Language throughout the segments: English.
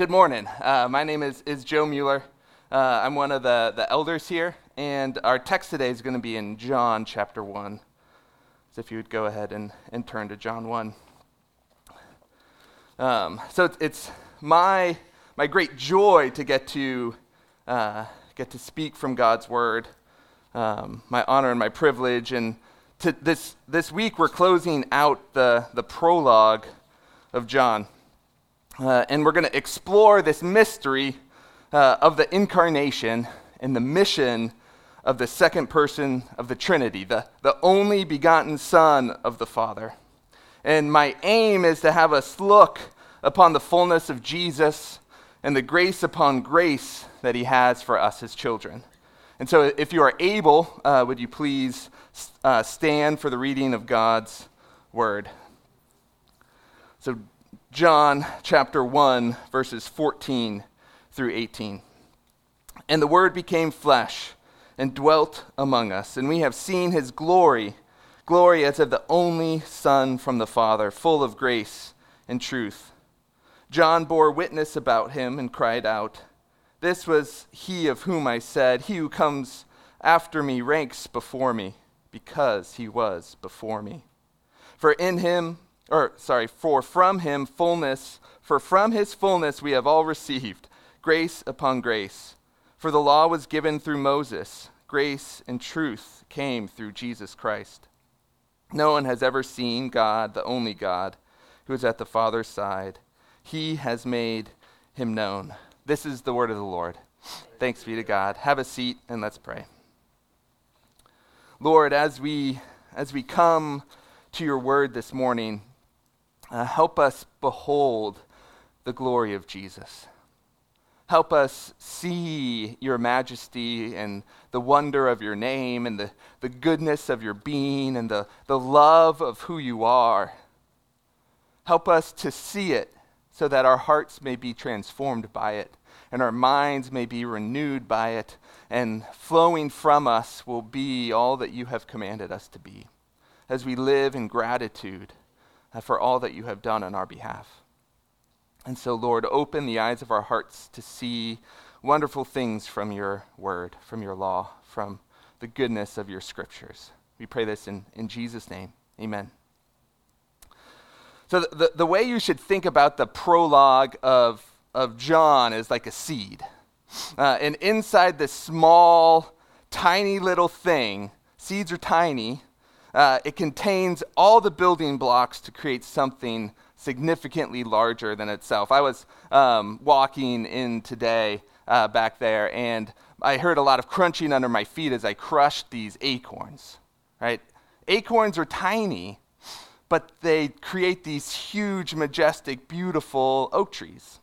Good morning. Uh, my name is, is Joe Mueller. Uh, I'm one of the, the elders here, and our text today is going to be in John chapter 1. So if you would go ahead and, and turn to John 1. Um, so it's, it's, my, my great joy to get to, uh, get to speak from God's word, um, my honor and my privilege. And to this, this week, we're closing out the, the prologue of John. Uh, and we're going to explore this mystery uh, of the incarnation and the mission of the second person of the Trinity, the, the only begotten Son of the Father. And my aim is to have us look upon the fullness of Jesus and the grace upon grace that he has for us, his children. And so, if you are able, uh, would you please uh, stand for the reading of God's word? John chapter 1, verses 14 through 18. And the Word became flesh and dwelt among us, and we have seen his glory, glory as of the only Son from the Father, full of grace and truth. John bore witness about him and cried out, This was he of whom I said, He who comes after me ranks before me, because he was before me. For in him or sorry, for from him fullness, for from his fullness we have all received grace upon grace. For the law was given through Moses, grace and truth came through Jesus Christ. No one has ever seen God, the only God, who is at the Father's side. He has made him known. This is the word of the Lord. Thanks be to God. Have a seat and let's pray. Lord, as we as we come to your word this morning, uh, help us behold the glory of Jesus. Help us see your majesty and the wonder of your name and the, the goodness of your being and the, the love of who you are. Help us to see it so that our hearts may be transformed by it and our minds may be renewed by it, and flowing from us will be all that you have commanded us to be as we live in gratitude for all that you have done on our behalf. And so, Lord, open the eyes of our hearts to see wonderful things from your word, from your law, from the goodness of your scriptures. We pray this in, in Jesus' name. Amen. So, the, the, the way you should think about the prologue of, of John is like a seed. Uh, and inside this small, tiny little thing, seeds are tiny, uh, it contains all the building blocks to create something significantly larger than itself. I was um, walking in today uh, back there, and I heard a lot of crunching under my feet as I crushed these acorns. Right? Acorns are tiny, but they create these huge, majestic, beautiful oak trees.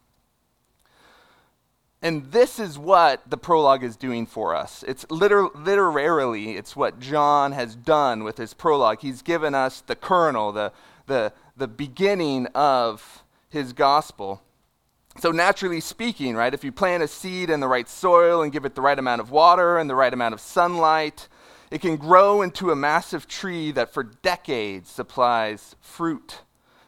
And this is what the prologue is doing for us. It's liter- it's what John has done with his prologue. He's given us the kernel, the, the, the beginning of his gospel. So, naturally speaking, right, if you plant a seed in the right soil and give it the right amount of water and the right amount of sunlight, it can grow into a massive tree that for decades supplies fruit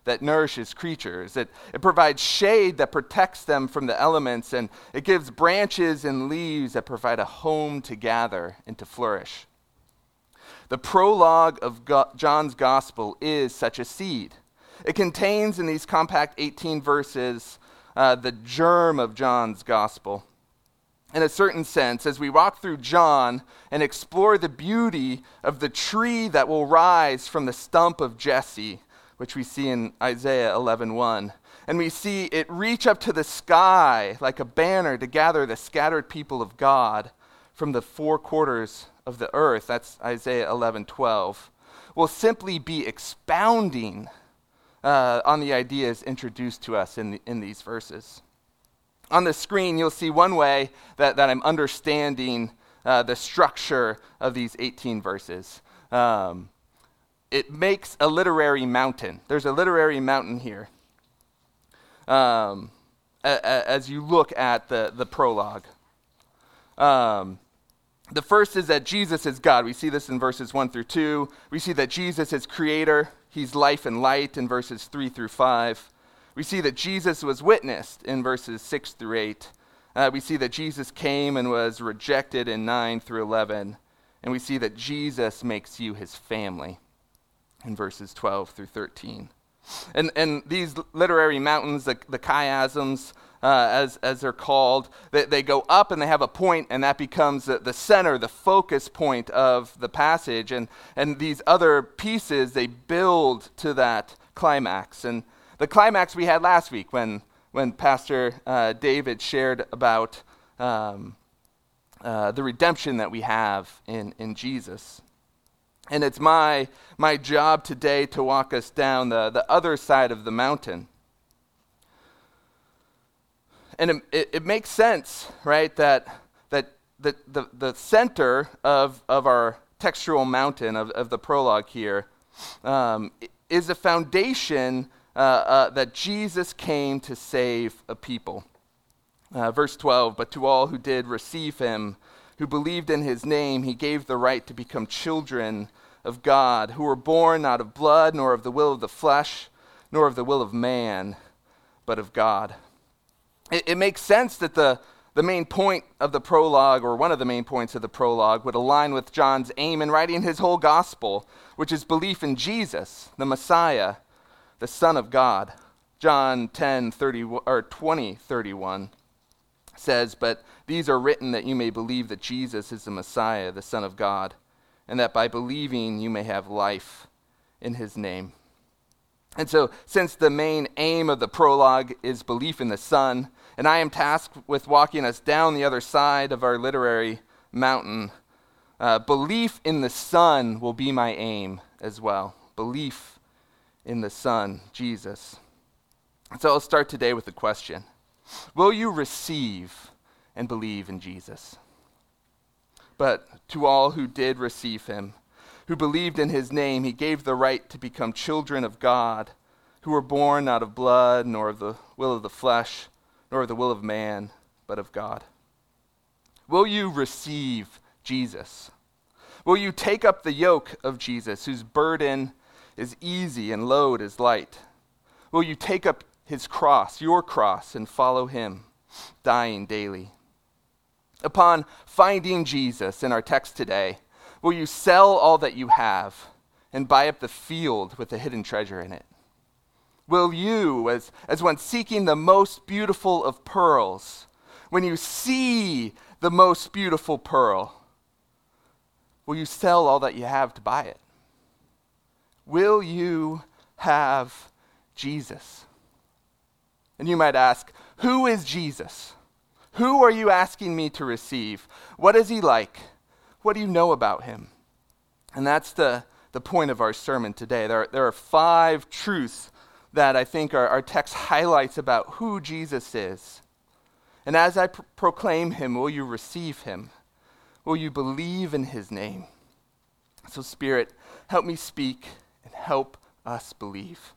that nourishes creatures. It, it provides shade that protects them from the elements, and it gives branches and leaves that provide a home to gather and to flourish. The prologue of Go- John's gospel is such a seed. It contains in these compact 18 verses uh, the germ of John's gospel. In a certain sense, as we walk through John and explore the beauty of the tree that will rise from the stump of Jesse, which we see in Isaiah 11:1. And we see it reach up to the sky like a banner to gather the scattered people of God from the four quarters of the earth. That's Isaiah 11:12. We'll simply be expounding uh, on the ideas introduced to us in, the, in these verses. On the screen, you'll see one way that, that I'm understanding uh, the structure of these 18 verses. Um, it makes a literary mountain. There's a literary mountain here um, a, a, as you look at the, the prologue. Um, the first is that Jesus is God. We see this in verses 1 through 2. We see that Jesus is creator, he's life and light in verses 3 through 5. We see that Jesus was witnessed in verses 6 through 8. Uh, we see that Jesus came and was rejected in 9 through 11. And we see that Jesus makes you his family in verses 12 through 13. And, and these literary mountains, the, the chiasms, uh, as, as they're called, they, they go up and they have a point, and that becomes the, the center, the focus point of the passage. And, and these other pieces, they build to that climax. And the climax we had last week when, when Pastor uh, David shared about um, uh, the redemption that we have in, in Jesus. And it's my, my job today to walk us down the, the other side of the mountain. And it, it, it makes sense, right, that, that the, the, the center of, of our textual mountain, of, of the prologue here, um, is a foundation uh, uh, that Jesus came to save a people. Uh, verse 12, but to all who did receive him, who believed in his name, he gave the right to become children of God, who were born not of blood, nor of the will of the flesh, nor of the will of man, but of God. It, it makes sense that the, the main point of the prologue, or one of the main points of the prologue, would align with John's aim in writing his whole gospel, which is belief in Jesus, the Messiah, the Son of God. John 10, 30, or 20, 31 says, But these are written that you may believe that Jesus is the Messiah, the Son of God and that by believing you may have life in his name. And so, since the main aim of the prologue is belief in the Son, and I am tasked with walking us down the other side of our literary mountain, uh, belief in the Son will be my aim as well. Belief in the Son, Jesus. So, I'll start today with a question Will you receive and believe in Jesus? but to all who did receive him, who believed in his name, he gave the right to become children of God, who were born not of blood, nor of the will of the flesh, nor of the will of man, but of God. Will you receive Jesus? Will you take up the yoke of Jesus, whose burden is easy and load is light? Will you take up his cross, your cross, and follow him, dying daily? Upon finding Jesus in our text today, will you sell all that you have and buy up the field with the hidden treasure in it? Will you, as, as one seeking the most beautiful of pearls, when you see the most beautiful pearl, will you sell all that you have to buy it? Will you have Jesus? And you might ask, who is Jesus? Who are you asking me to receive? What is he like? What do you know about him? And that's the, the point of our sermon today. There are, there are five truths that I think our, our text highlights about who Jesus is. And as I pr- proclaim him, will you receive him? Will you believe in his name? So, Spirit, help me speak and help us believe.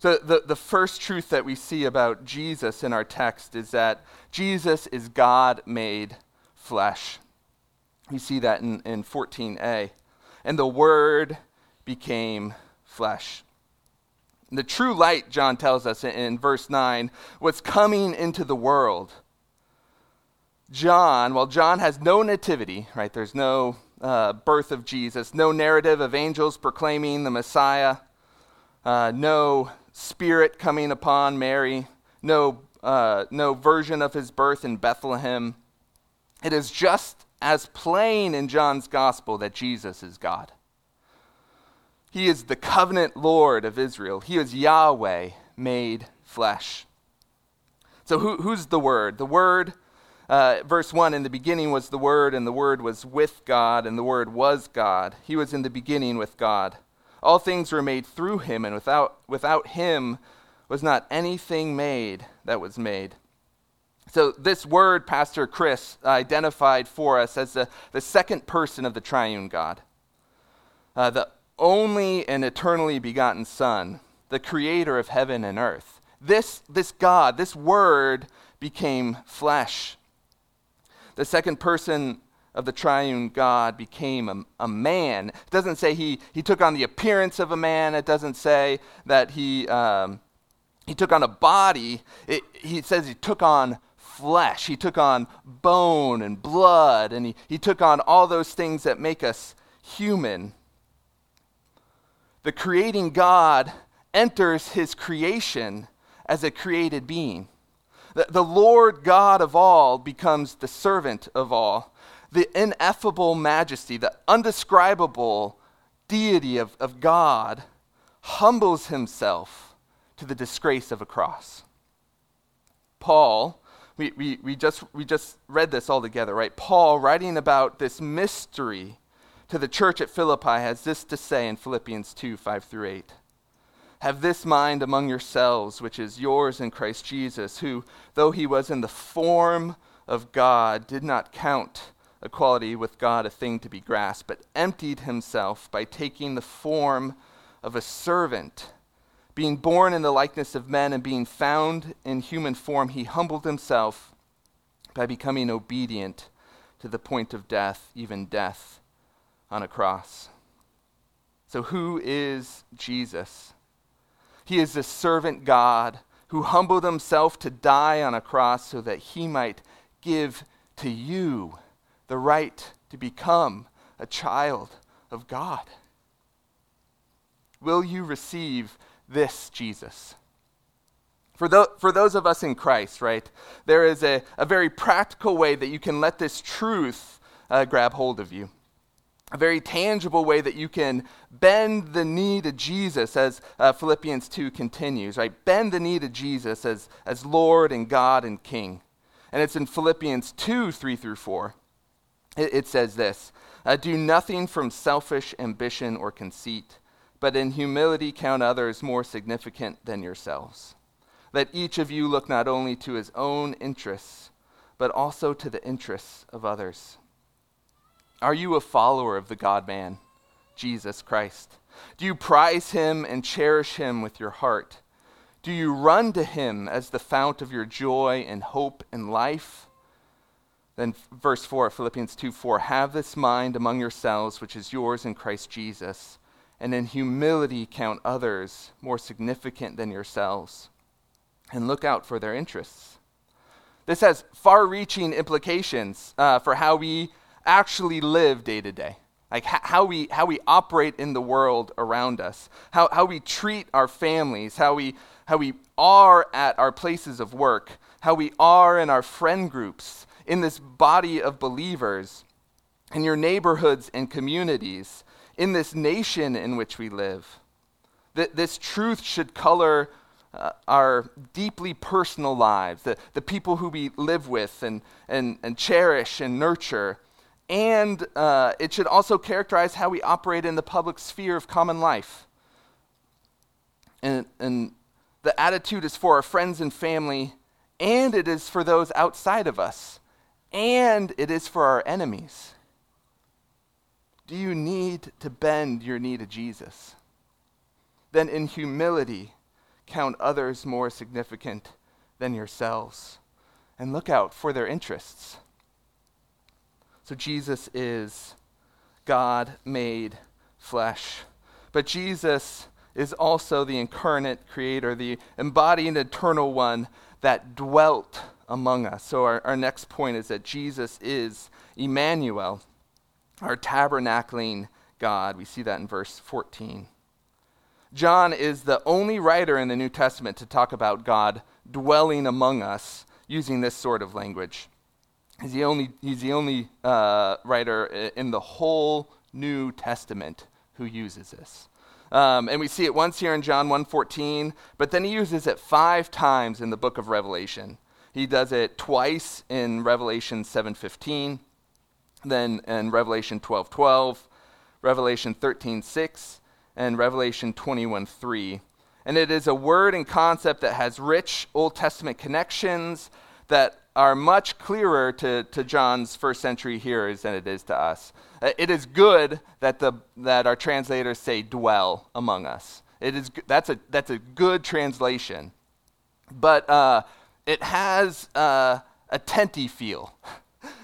So, the, the first truth that we see about Jesus in our text is that Jesus is God made flesh. We see that in, in 14a. And the Word became flesh. The true light, John tells us in, in verse 9, was coming into the world. John, well, John has no nativity, right? There's no uh, birth of Jesus, no narrative of angels proclaiming the Messiah, uh, no spirit coming upon Mary, no, uh, no version of his birth in Bethlehem. It is just as plain in John's gospel that Jesus is God. He is the covenant Lord of Israel. He is Yahweh made flesh. So, who, who's the Word? The Word, uh, verse 1 In the beginning was the Word, and the Word was with God, and the Word was God. He was in the beginning with God. All things were made through him, and without, without him was not anything made that was made. So, this word, Pastor Chris identified for us as the, the second person of the triune God, uh, the only and eternally begotten Son, the creator of heaven and earth. This, this God, this word became flesh. The second person of the triune God became a, a, man. It doesn't say he, he took on the appearance of a man. It doesn't say that he, um, he took on a body. It, he says he took on flesh. He took on bone and blood, and he, he took on all those things that make us human. The creating God enters his creation as a created being. The, the Lord God of all becomes the servant of all. The ineffable majesty, the undescribable deity of, of God humbles himself to the disgrace of a cross. Paul, we, we, we, just, we just read this all together, right? Paul, writing about this mystery to the church at Philippi, has this to say in Philippians 2 5 through 8. Have this mind among yourselves, which is yours in Christ Jesus, who, though he was in the form of God, did not count equality with God a thing to be grasped, but emptied himself by taking the form of a servant. Being born in the likeness of men and being found in human form, he humbled himself by becoming obedient to the point of death, even death on a cross. So, who is Jesus? He is the servant God who humbled himself to die on a cross so that he might give to you the right to become a child of God. Will you receive this Jesus? For, for those of us in Christ, right, there is a, a very practical way that you can let this truth uh, grab hold of you a very tangible way that you can bend the knee to Jesus, as uh, Philippians 2 continues, right? Bend the knee to Jesus as, as Lord and God and King. And it's in Philippians 2 3 through 4. It, it says this uh, Do nothing from selfish ambition or conceit, but in humility count others more significant than yourselves. Let each of you look not only to his own interests, but also to the interests of others. Are you a follower of the God man, Jesus Christ? Do you prize him and cherish him with your heart? Do you run to him as the fount of your joy and hope and life? Then, verse 4, Philippians 2 4, have this mind among yourselves, which is yours in Christ Jesus, and in humility count others more significant than yourselves, and look out for their interests. This has far reaching implications uh, for how we actually live day to day. Like how we, how we operate in the world around us, how, how we treat our families, how we, how we are at our places of work, how we are in our friend groups, in this body of believers, in your neighborhoods and communities, in this nation in which we live. Th- this truth should color uh, our deeply personal lives, the, the people who we live with and, and, and cherish and nurture and uh, it should also characterize how we operate in the public sphere of common life. And, and the attitude is for our friends and family, and it is for those outside of us, and it is for our enemies. Do you need to bend your knee to Jesus? Then, in humility, count others more significant than yourselves, and look out for their interests. So Jesus is God made flesh. But Jesus is also the incarnate creator, the embodied eternal one that dwelt among us. So our, our next point is that Jesus is Emmanuel, our tabernacling God. We see that in verse 14. John is the only writer in the New Testament to talk about God dwelling among us using this sort of language. He's the only, he's the only uh, writer in the whole New Testament who uses this. Um, and we see it once here in John 1.14, but then he uses it five times in the book of Revelation. He does it twice in Revelation 7.15, then in Revelation 12.12, 12, Revelation 13.6, and Revelation 21.3. And it is a word and concept that has rich Old Testament connections that are much clearer to, to John's first century hearers than it is to us. Uh, it is good that, the, that our translators say dwell among us. It is, that's, a, that's a good translation. But uh, it has uh, a tenty feel.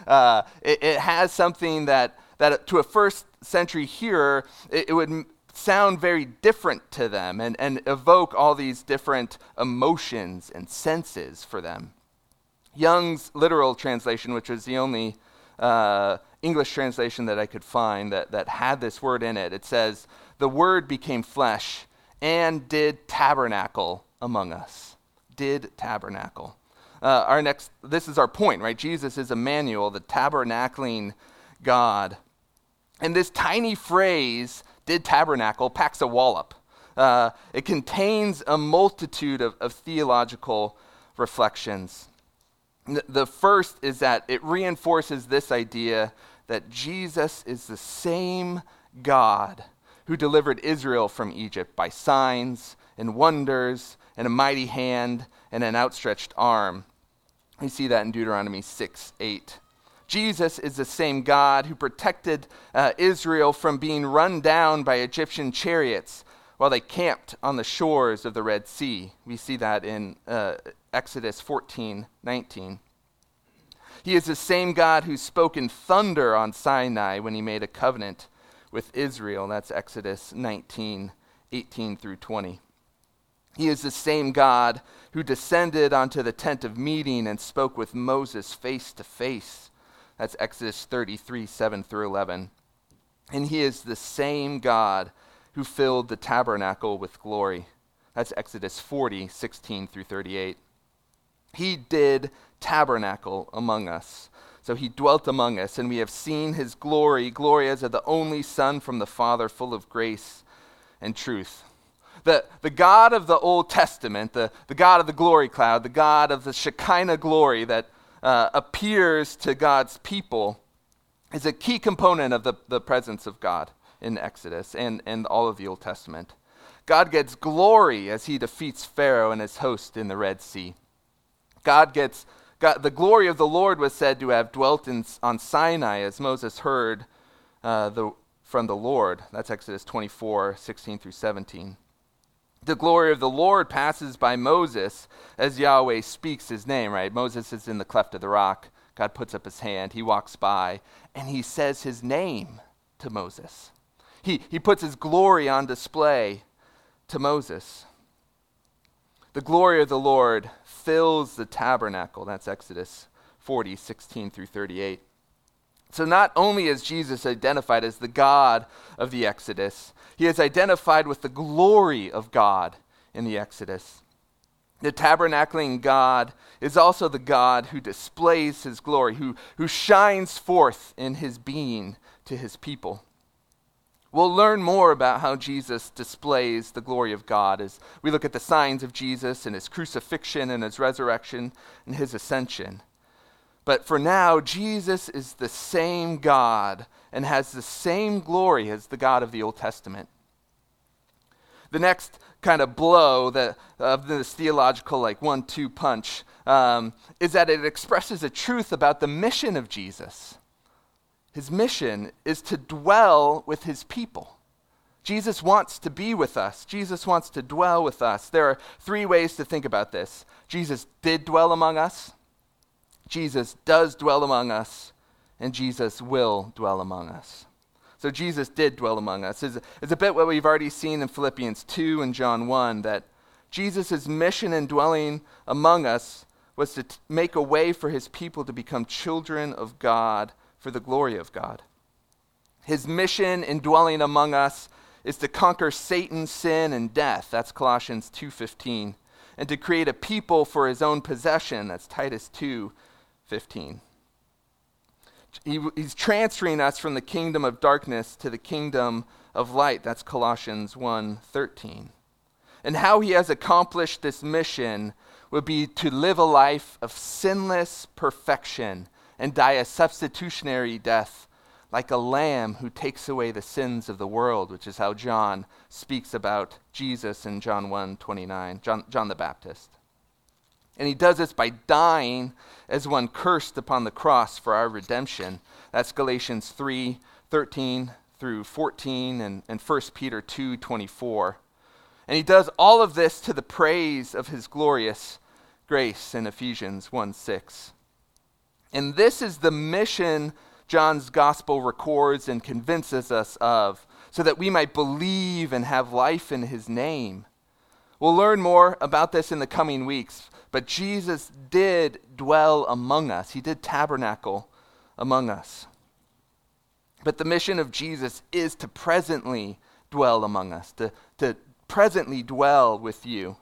Uh, it, it, has something that, that to a first century hearer, it, it would sound very different to them and, and evoke all these different emotions and senses for them. Young's literal translation, which was the only uh, English translation that I could find that, that had this word in it, it says, The word became flesh and did tabernacle among us. Did tabernacle. Uh, our next, this is our point, right? Jesus is Emmanuel, the tabernacling God. And this tiny phrase, did tabernacle, packs a wallop. Uh, it contains a multitude of, of theological reflections. The first is that it reinforces this idea that Jesus is the same God who delivered Israel from Egypt by signs and wonders and a mighty hand and an outstretched arm. We see that in Deuteronomy 6 8. Jesus is the same God who protected uh, Israel from being run down by Egyptian chariots while they camped on the shores of the Red Sea. We see that in uh, Exodus 14 19. He is the same God who spoke in thunder on Sinai when he made a covenant with Israel. That's Exodus 19 18 through 20. He is the same God who descended onto the tent of meeting and spoke with Moses face to face. That's Exodus 33 7 through 11. And he is the same God who filled the tabernacle with glory. That's Exodus 40, 16 through 38. He did tabernacle among us. So he dwelt among us, and we have seen his glory, glory as of the only Son from the Father, full of grace and truth. The, the God of the Old Testament, the, the God of the glory cloud, the God of the Shekinah glory that uh, appears to God's people, is a key component of the, the presence of God in Exodus and, and all of the Old Testament. God gets glory as he defeats Pharaoh and his host in the Red Sea. God gets God, the glory of the Lord was said to have dwelt in, on Sinai as Moses heard uh, the, from the Lord. That's Exodus 24, 16 through 17. The glory of the Lord passes by Moses as Yahweh speaks his name, right? Moses is in the cleft of the rock. God puts up his hand. He walks by and he says his name to Moses. He, he puts his glory on display to Moses. The glory of the Lord fills the tabernacle. That's Exodus 40, 16 through 38. So not only is Jesus identified as the God of the Exodus, he is identified with the glory of God in the Exodus. The tabernacling God is also the God who displays his glory, who, who shines forth in his being to his people. We'll learn more about how Jesus displays the glory of God as we look at the signs of Jesus and his crucifixion and his resurrection and his ascension. But for now, Jesus is the same God and has the same glory as the God of the Old Testament. The next kind of blow that, of this theological, like one two punch, um, is that it expresses a truth about the mission of Jesus. His mission is to dwell with his people. Jesus wants to be with us. Jesus wants to dwell with us. There are three ways to think about this. Jesus did dwell among us, Jesus does dwell among us, and Jesus will dwell among us. So Jesus did dwell among us. It's, it's a bit what we've already seen in Philippians 2 and John 1 that Jesus' mission in dwelling among us was to t- make a way for his people to become children of God for the glory of God. His mission in dwelling among us is to conquer Satan, sin, and death. That's Colossians 2:15. And to create a people for his own possession. That's Titus 2:15. He, he's transferring us from the kingdom of darkness to the kingdom of light. That's Colossians 1:13. And how he has accomplished this mission would be to live a life of sinless perfection and die a substitutionary death like a lamb who takes away the sins of the world, which is how John speaks about Jesus in John 1:29, John, John the Baptist. And he does this by dying as one cursed upon the cross for our redemption. That's Galatians 3 13 through 14 and, and 1 Peter 2 24. And he does all of this to the praise of his glorious grace in Ephesians 1 6. And this is the mission John's gospel records and convinces us of. so that we might believe and have life in his name. We'll learn more about this in the coming weeks, but Jesus did dwell among us, he did tabernacle among us. But the mission of Jesus is to presently dwell among us, to, to presently dwell with you.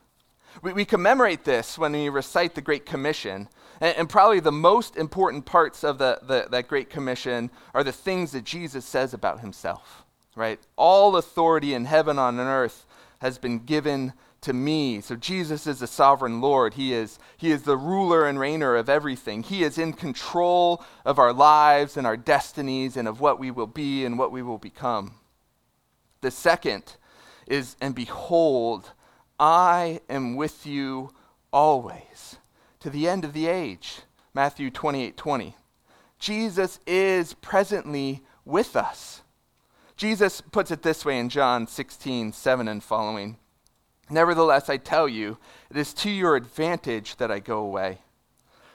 We, we commemorate this when we recite the Great Commission. And, and probably the most important parts of the, the, that Great Commission are the things that Jesus says about himself, right? All authority in heaven and on earth has been given to me. So Jesus is the sovereign Lord. He is, he is the ruler and reigner of everything. He is in control of our lives and our destinies and of what we will be and what we will become. The second is, and behold, I am with you always to the end of the age. Matthew 28 20. Jesus is presently with us. Jesus puts it this way in John 16 7 and following. Nevertheless, I tell you, it is to your advantage that I go away.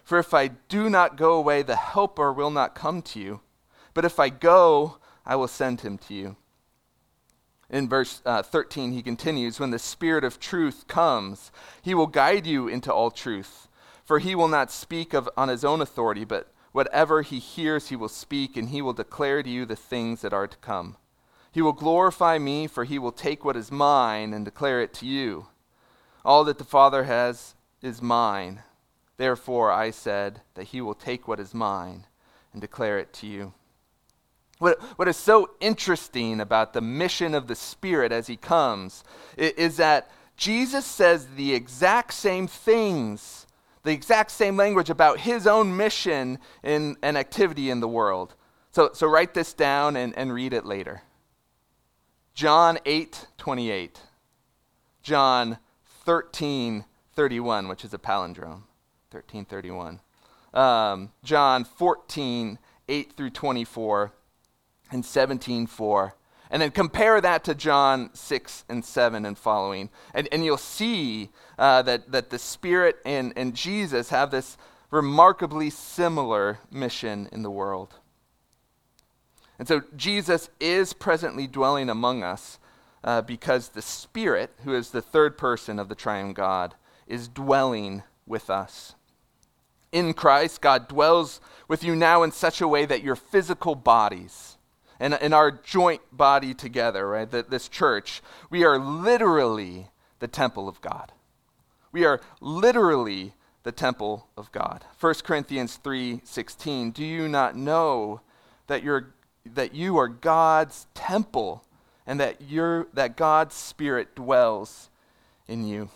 For if I do not go away, the Helper will not come to you. But if I go, I will send him to you. In verse uh, 13, he continues When the Spirit of truth comes, he will guide you into all truth. For he will not speak of, on his own authority, but whatever he hears, he will speak, and he will declare to you the things that are to come. He will glorify me, for he will take what is mine and declare it to you. All that the Father has is mine. Therefore, I said that he will take what is mine and declare it to you. What, what is so interesting about the mission of the Spirit as he comes is, that Jesus says the exact same things, the exact same language about his own mission in, and activity in the world. So, so write this down and, and read it later. John 8, 28. John 13, 31, which is a palindrome. 13, 31. Um, John 14, 8 through 24, and 17, 4. And then compare that to John 6 and 7 and following. And, and you'll see uh, that, that the Spirit and, and Jesus have this remarkably similar mission in the world. And so Jesus is presently dwelling among us uh, because the Spirit, who is the third person of the triune God, is dwelling with us. In Christ, God dwells with you now in such a way that your physical bodies and, and our joint body together, right, that this church, we are literally the temple of God. We are literally the temple of God. 1 Corinthians 3:16 Do you not know that your that you are God's temple and that, you that God's Spirit dwells in you.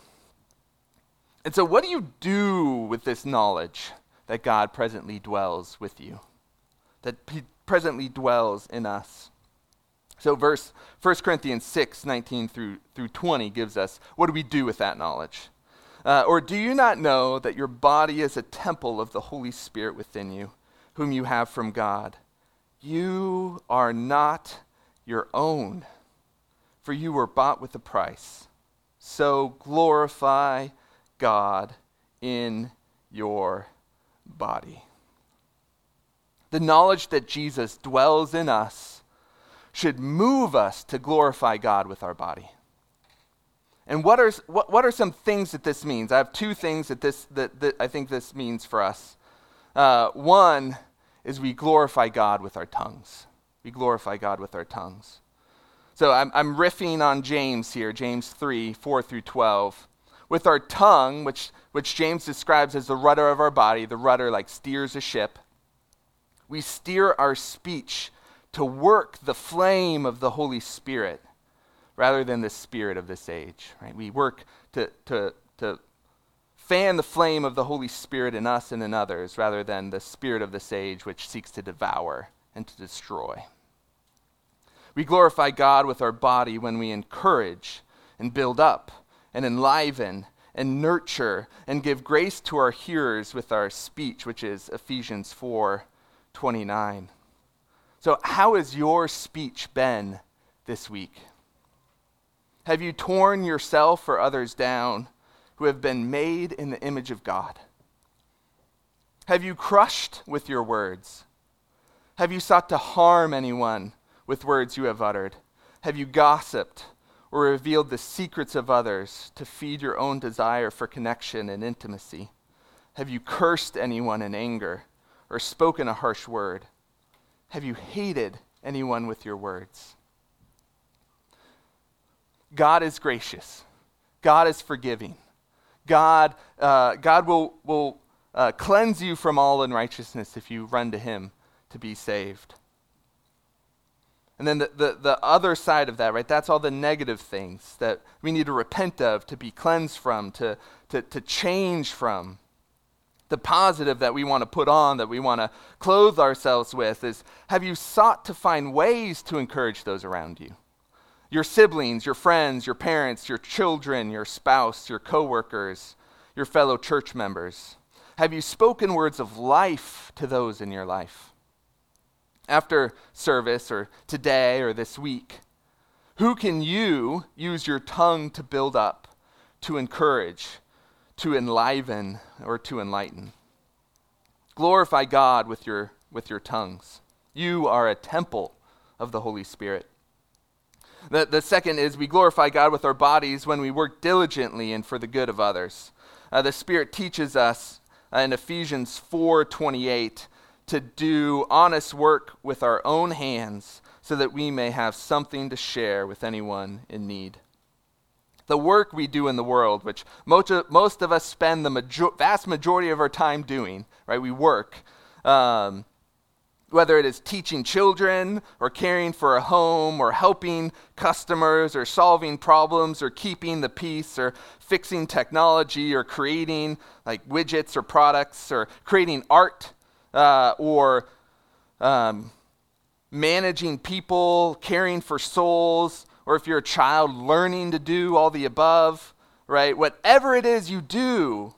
And so, what do you do with this knowledge that God presently dwells with you? That He presently dwells in us? So, verse 1 Corinthians 6 19 through, through 20 gives us what do we do with that knowledge? Uh, or do you not know that your body is a temple of the Holy Spirit within you, whom you have from God? You are not your own, for you were bought with a price. So glorify God in your body. The knowledge that Jesus dwells in us should move us to glorify God with our body. And what are, what, what are some things that this means? I have two things that, this, that, that I think this means for us. Uh, one, is we glorify God with our tongues. We glorify God with our tongues. So I'm, I'm riffing on James here, James 3 4 through 12. With our tongue, which, which James describes as the rudder of our body, the rudder like steers a ship, we steer our speech to work the flame of the Holy Spirit rather than the spirit of this age. Right? We work to, to, to fan the flame of the Holy Spirit in us and in others rather than the spirit of this age which seeks to devour and to destroy. We glorify God with our body when we encourage and build up and enliven and nurture and give grace to our hearers with our speech, which is Ephesians 4 29. So, how has your speech been this week? Have you torn yourself or others down? Who have been made in the image of God? Have you crushed with your words? Have you sought to harm anyone with words you have uttered? Have you gossiped or revealed the secrets of others to feed your own desire for connection and intimacy? Have you cursed anyone in anger or spoken a harsh word? Have you hated anyone with your words? God is gracious. God is forgiving. God, uh, God will, will uh, cleanse you from all unrighteousness if you run to Him to be saved. And then the, the, the, other side of that, right, that's all the negative things that we need to repent of, to be cleansed from, to, to, to change from. The positive that we want to put on, that we want to clothe ourselves with, is have you sought to find ways to encourage those around you? Your siblings, your friends, your parents, your children, your spouse, your coworkers, your fellow church members. Have you spoken words of life to those in your life? after service or today or this week? Who can you use your tongue to build up, to encourage, to enliven, or to enlighten? Glorify God with your, with your tongues. You are a temple of the Holy Spirit. The, the second is we glorify God with our bodies when we work diligently and for the good of others. Uh, the Spirit teaches us uh, in Ephesians 4:28 to do honest work with our own hands so that we may have something to share with anyone in need. The work we do in the world, which most of, most of us spend the major, vast majority of our time doing, right? We work. Um, whether it is teaching children or caring for a home or helping customers or solving problems or keeping the peace or fixing technology or creating like widgets or products or creating art uh, or um, managing people, caring for souls, or if you're a child, learning to do all the above, right? Whatever it is you do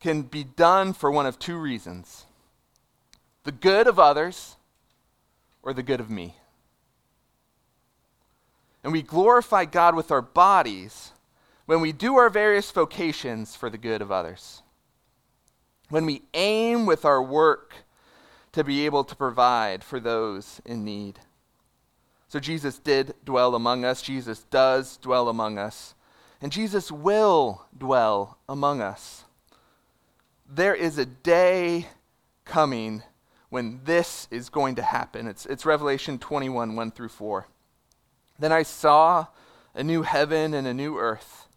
can be done for one of two reasons the good of others or the good of me. And we glorify God with our bodies when we do our various vocations for the good of others. When we aim with our work to be able to provide for those in need. So Jesus did dwell among us. Jesus does dwell among us. And Jesus will dwell among us. There is a day coming when this is going to happen. It's, it's Revelation 21 1 through 4. Then I saw a new heaven and a new earth.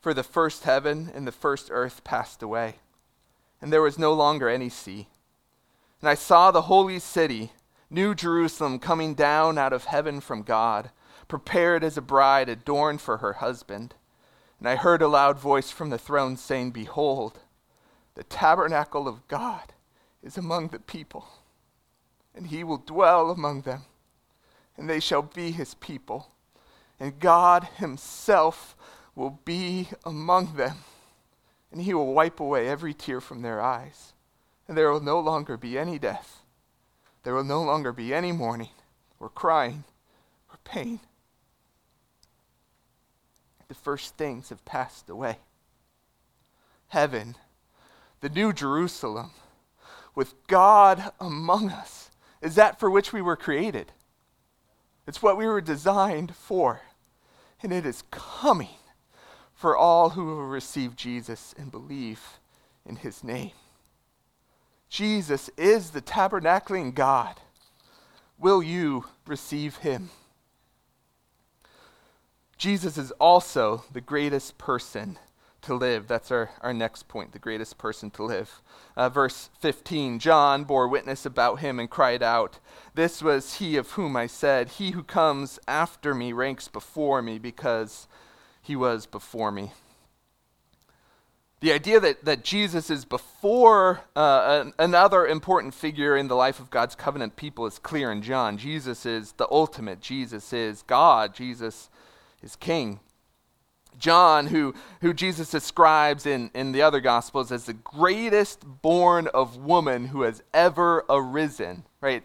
For the first heaven and the first earth passed away, and there was no longer any sea. And I saw the holy city, New Jerusalem, coming down out of heaven from God, prepared as a bride adorned for her husband. And I heard a loud voice from the throne saying, Behold, the tabernacle of God is among the people, and he will dwell among them, and they shall be his people, and God himself will be among them, and he will wipe away every tear from their eyes and there will no longer be any death. There will no longer be any mourning, or crying, or pain. The first things have passed away. Heaven, the new Jerusalem, with God among us, is that for which we were created. It's what we were designed for. And it is coming for all who will receive Jesus and believe in his name. Jesus is the tabernacling God. Will you receive him? Jesus is also the greatest person to live. That's our, our next point, the greatest person to live. Uh, verse 15 John bore witness about him and cried out, This was he of whom I said, He who comes after me ranks before me because he was before me. The idea that, that Jesus is before uh, an, another important figure in the life of God's covenant people is clear in John. Jesus is the ultimate. Jesus is God. Jesus is King. John, who, who Jesus describes in, in the other Gospels as the greatest born of woman who has ever arisen, right?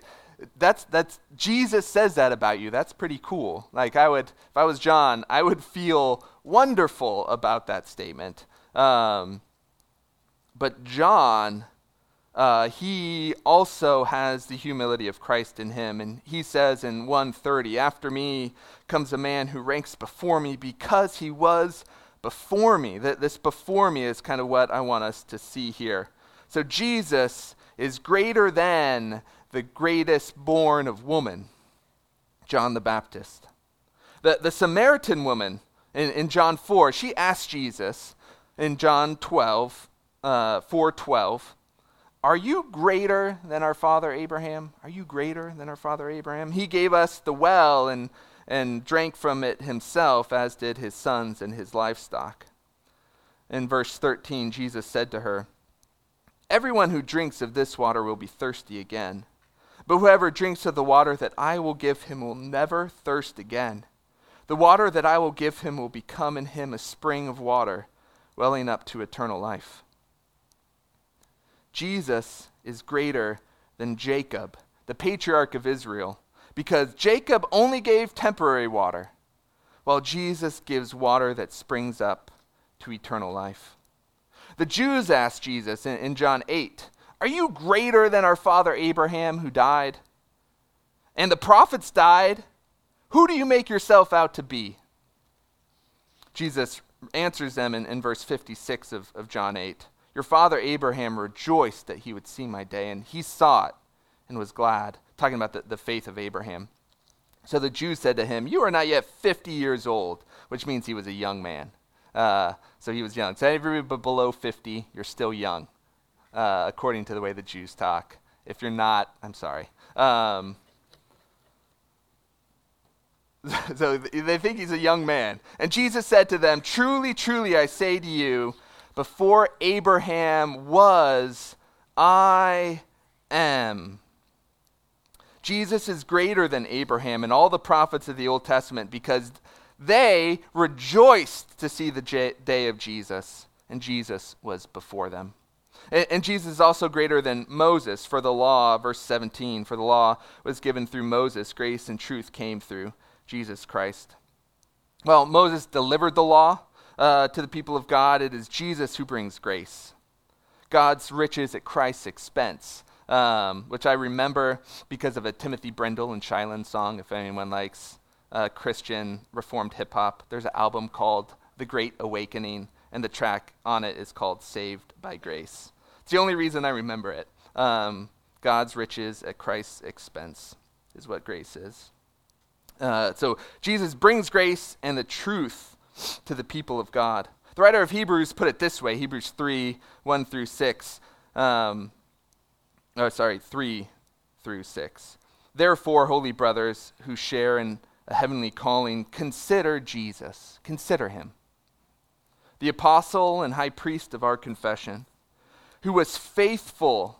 That's, that's, Jesus says that about you. That's pretty cool. Like, I would, if I was John, I would feel wonderful about that statement. Um, but John uh, he also has the humility of Christ in him. And he says in 130, After me comes a man who ranks before me because he was before me. That this before me is kind of what I want us to see here. So Jesus is greater than the greatest born of woman, John the Baptist. The, the Samaritan woman in, in John 4, she asked Jesus in John 12, uh, 4.12, are you greater than our father Abraham? Are you greater than our father Abraham? He gave us the well and, and drank from it himself, as did his sons and his livestock. In verse 13, Jesus said to her, Everyone who drinks of this water will be thirsty again. But whoever drinks of the water that I will give him will never thirst again. The water that I will give him will become in him a spring of water, welling up to eternal life. Jesus is greater than Jacob, the patriarch of Israel, because Jacob only gave temporary water, while Jesus gives water that springs up to eternal life. The Jews asked Jesus in, in John 8, Are you greater than our father Abraham who died? And the prophets died. Who do you make yourself out to be? Jesus answers them in, in verse 56 of, of John 8. Your father Abraham rejoiced that he would see my day, and he saw it and was glad. Talking about the, the faith of Abraham. So the Jews said to him, You are not yet 50 years old, which means he was a young man. Uh, so he was young. So everybody below 50, you're still young, uh, according to the way the Jews talk. If you're not, I'm sorry. Um, so they think he's a young man. And Jesus said to them, Truly, truly, I say to you, before Abraham was, I am. Jesus is greater than Abraham and all the prophets of the Old Testament because they rejoiced to see the j- day of Jesus, and Jesus was before them. And, and, Jesus is also greater than Moses, for the law, verse 17, for the law was given through Moses, grace and truth came through Jesus Christ. Well, Moses delivered the law, uh, to the people of God, it is Jesus who brings grace. God's riches at Christ's expense, um, which I remember because of a Timothy Brindle and Shai Linne song, if anyone likes uh, Christian Reformed hip hop. There's an album called The Great Awakening, and the track on it is called Saved by Grace. It's the only reason I remember it. Um, God's riches at Christ's expense is what grace is. Uh, so Jesus brings grace and the truth to the people of God. The writer of Hebrews put it this way Hebrews 3 1 through 6. Um, oh, sorry, 3 through 6. Therefore, holy brothers who share in a heavenly calling, consider Jesus. Consider him. The apostle and high priest of our confession, who was faithful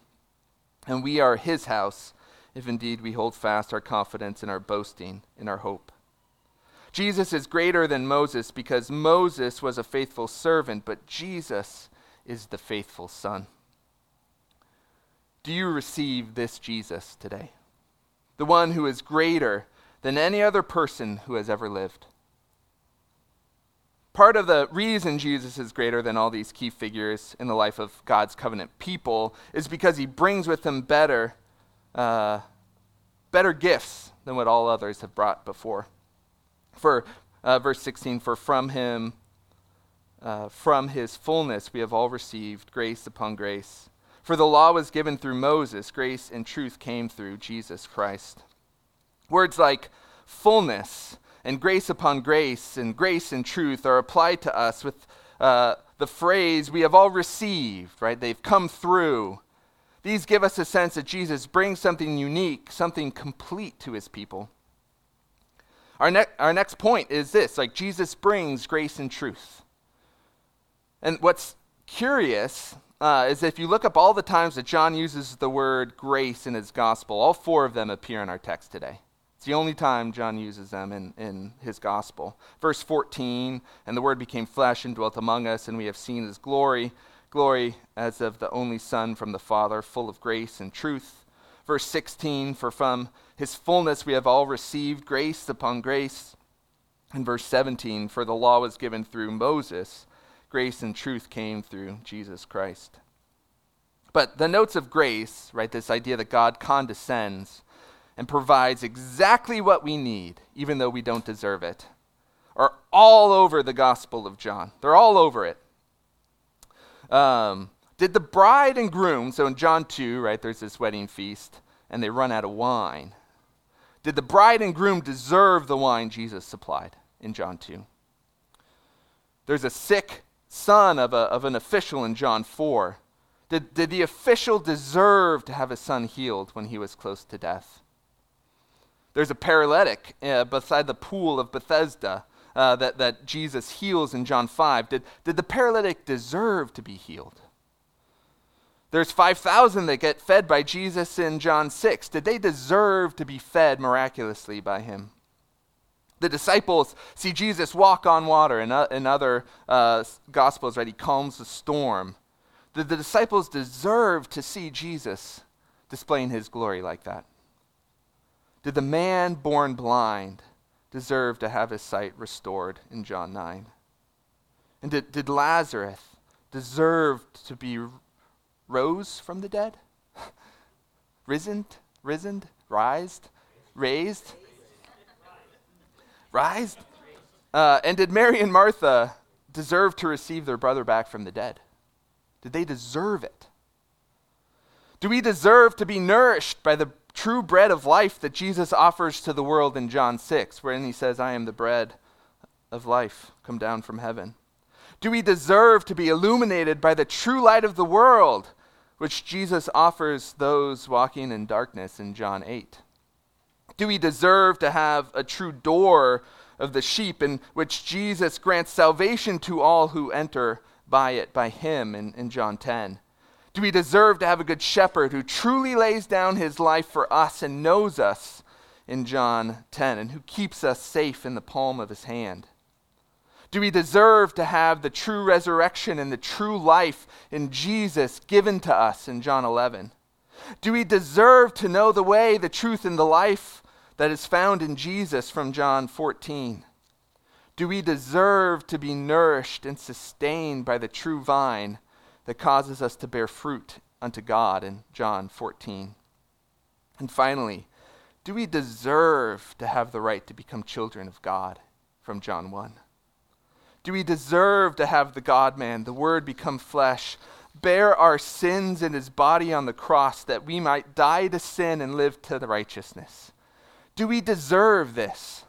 and we are his house, if indeed we hold fast our confidence and our boasting in our hope. Jesus is greater than Moses because Moses was a faithful servant, but Jesus is the faithful son. Do you receive this Jesus today? The one who is greater than any other person who has ever lived. Part of the reason Jesus is greater than all these key figures in the life of God's covenant people is because he brings with him better, uh, better gifts than what all others have brought before. For uh, verse 16, for from him, uh, from his fullness, we have all received grace upon grace. For the law was given through Moses, grace and truth came through Jesus Christ. Words like fullness and grace upon grace and grace and truth are applied to us with uh, the phrase, we have all received, right? They've come through. These give us a sense that Jesus brings something unique, something complete to his people. Our, ne- our next point is this like, Jesus brings grace and truth. And what's curious uh, is if you look up all the times that John uses the word grace in his gospel, all four of them appear in our text today. It's the only time John uses them in, in his gospel. Verse 14, and the word became flesh and dwelt among us, and we have seen his glory, glory as of the only Son from the Father, full of grace and truth. Verse 16, for from his fullness we have all received grace upon grace. And verse 17, for the law was given through Moses, grace and truth came through Jesus Christ. But the notes of grace, right, this idea that God condescends, and provides exactly what we need, even though we don't deserve it, are all over the Gospel of John. They're all over it. Um, did the bride and groom, so in John 2, right, there's this wedding feast, and they run out of wine. Did the bride and groom deserve the wine Jesus supplied in John 2? There's a sick son of, a, of an official in John 4. Did, did the official deserve to have his son healed when he was close to death? There's a paralytic uh, beside the pool of Bethesda uh, that, that Jesus heals in John 5. Did, did the paralytic deserve to be healed? There's 5,000 that get fed by Jesus in John 6. Did they deserve to be fed miraculously by him? The disciples see Jesus walk on water. In, uh, in other uh, Gospels, right, he calms the storm. Did the disciples deserve to see Jesus displaying his glory like that? Did the man born blind deserve to have his sight restored in John 9? And did, did Lazarus deserve to be rose from the dead? Risen? Risen? Rised? Raised? Rised? Uh, and did Mary and Martha deserve to receive their brother back from the dead? Did they deserve it? Do we deserve to be nourished by the true bread of life that Jesus offers to the world in John 6, wherein he says, I am the bread of life come down from heaven? Do we deserve to be illuminated by the true light of the world, which Jesus offers those walking in darkness in John 8? Do we deserve to have a true door of the sheep in which Jesus grants salvation to all who enter by it, by him in, in John 10? Do we deserve to have a good shepherd who truly lays down his life for us and knows us in John 10 and who keeps us safe in the palm of his hand? Do we deserve to have the true resurrection and the true life in Jesus given to us in John 11? Do we deserve to know the way, the truth, and the life that is found in Jesus from John 14? Do we deserve to be nourished and sustained by the true vine? That causes us to bear fruit unto God in John 14. And finally, do we deserve to have the right to become children of God from John 1? Do we deserve to have the God man, the Word become flesh, bear our sins in his body on the cross that we might die to sin and live to the righteousness? Do we deserve this?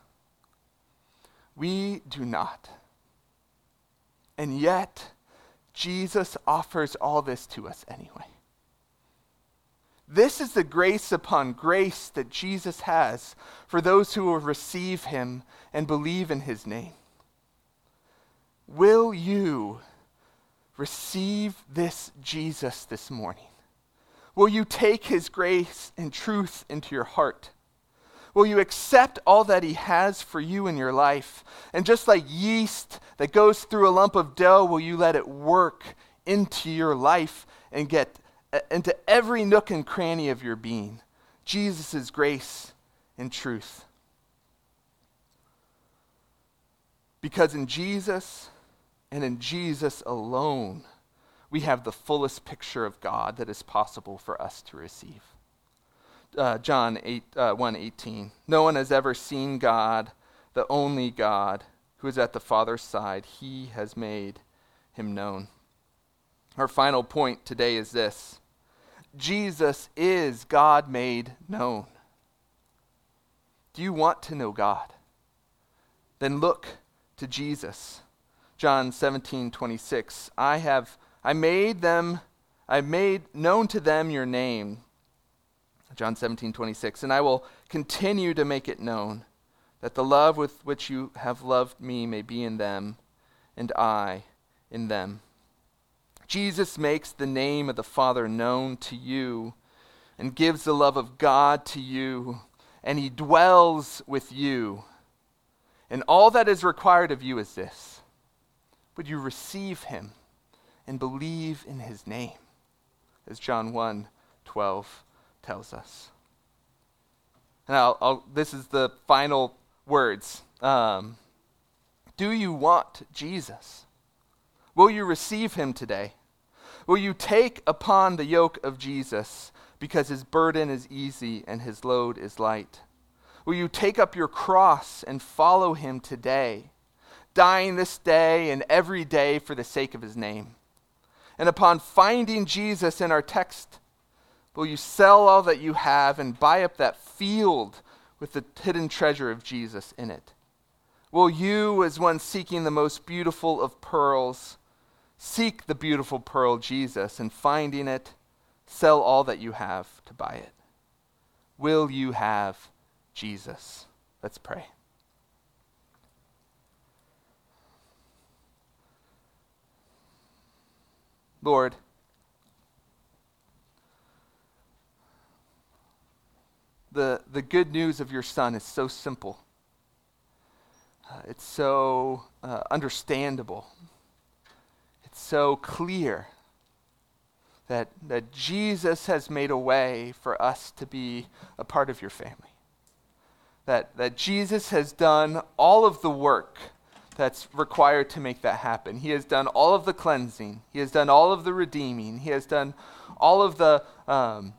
We do not. And yet, Jesus offers all this to us anyway. This is the grace upon grace that Jesus has for those who will receive him and believe in his name. Will you receive this Jesus this morning? Will you take his grace and truth into your heart? Will you accept all that He has for you in your life? And just like yeast that goes through a lump of dough, will you let it work into your life and get uh, into every nook and cranny of your being? Jesus' grace and truth. Because in Jesus and in Jesus alone, we have the fullest picture of God that is possible for us to receive uh, John 8, uh, 1 18. No one has ever seen God, the only God, who is at the Father's side. He has made him known. Our final point today is this Jesus is God made known. Do you want to know God? Then look to Jesus. John 17, 26. I have I made them, I made known to them your name John 17, 26. And I will continue to make it known that the love with which you have loved me may be in them, and I in them. Jesus makes the name of the Father known to you and gives the love of God to you, and he dwells with you. And all that is required of you is this would you receive him and believe in his name? As John 1 12 tells us. Now, I'll, this is the final words. Um, do you want Jesus? Will you receive him today? Will you take upon the yoke of Jesus because his burden is easy and his load is light? Will you take up your cross and follow him today, dying this day and every day for the sake of his name? And upon finding Jesus in our text, will you sell all that you have and buy up that field with the hidden treasure of Jesus in it? Will you, as one seeking the most beautiful of pearls, seek the beautiful pearl, Jesus, and finding it, sell all that you have to buy it? Will you have Jesus? Let's pray. Lord, the, the good news of your Son is so simple. Uh, it's so uh, understandable. It's so clear that, that Jesus has made a way for us to be a part of your family. That, that Jesus has done all of the work that's required to make that happen. He has done all of the cleansing, He has done all of the redeeming, He has done all of the. Um,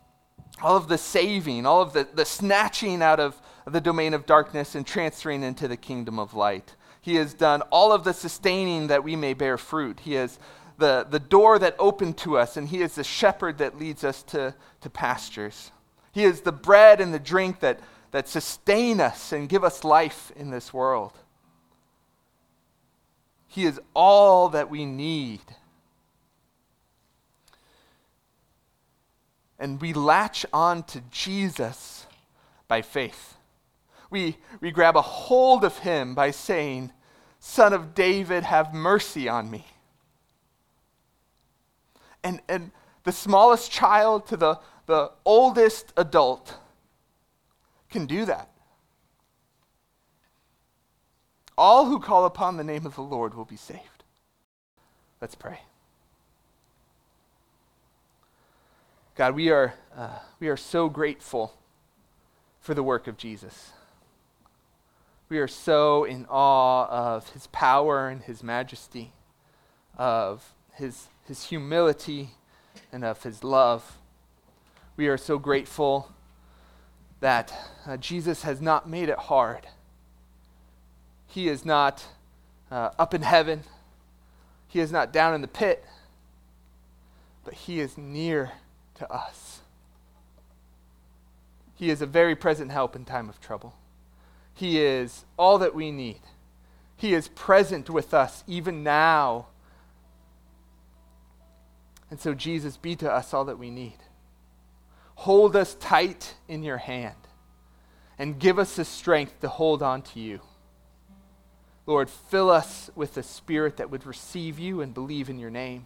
all of the saving, all of the, the snatching out of the domain of darkness and transferring into the kingdom of light. He has done all of the sustaining that we may bear fruit. He is the, the door that opened to us, and He is the shepherd that leads us to, to pastures. He is the bread and the drink that, that sustain us and give us life in this world. He is all that we need. And we latch on to Jesus by faith. We, we grab a hold of him by saying, Son of David, have mercy on me. And, and the smallest child to the, the oldest adult can do that. All who call upon the name of the Lord will be saved. Let's pray. God, we are, uh, we are so grateful for the work of Jesus. We are so in awe of his power and his majesty, of his, his humility and of his love. We are so grateful that uh, Jesus has not made it hard he is not uh, up in heaven, He is not down in the pit, but He is near to us. He is a very present help in time of trouble. He is all that we need. He is present with us even now. And so, Jesus, be to us all that we need. Hold us tight in your hand and give us the strength to hold on to you. Lord, fill us with a spirit that would receive you and believe in your name.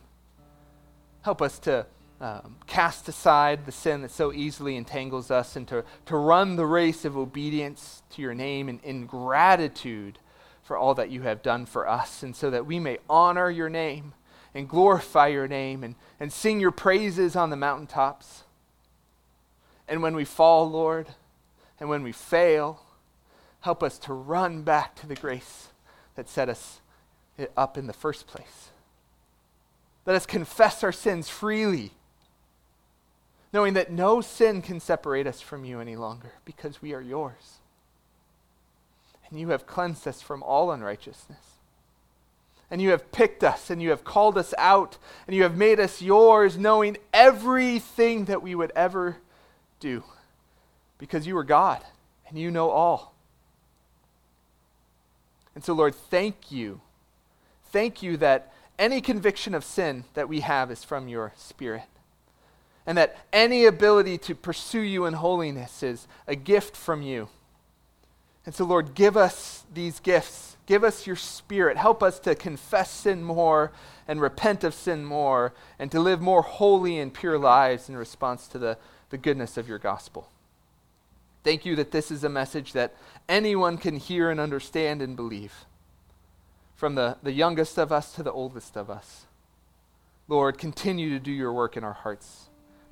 Help us to um, cast aside the sin that so easily entangles us and to, to run the race of obedience to your name and in gratitude for all that you have done for us, and so that we may honor your name and glorify your name and, and sing your praises on the mountaintops. And when we fall, Lord, and when we fail, help us to run back to the grace that set us up in the first place. Let us confess our sins freely, knowing that no sin can separate us from you any longer because we are yours. And you have cleansed us from all unrighteousness. And you have picked us and you have called us out and you have made us yours, knowing everything that we would ever do because you are God and you know all. And so, Lord, thank you. Thank you that any conviction of sin that we have is from your Spirit. And that any ability to pursue you in holiness is a gift from you. And so, Lord, give us these gifts. Give us your Spirit. Help us to confess sin more and repent of sin more and to live more holy and pure lives in response to the, the goodness of your gospel. Thank you that this is a message that anyone can hear and understand and believe, from the, the youngest of us to the oldest of us. Lord, continue to do your work in our hearts.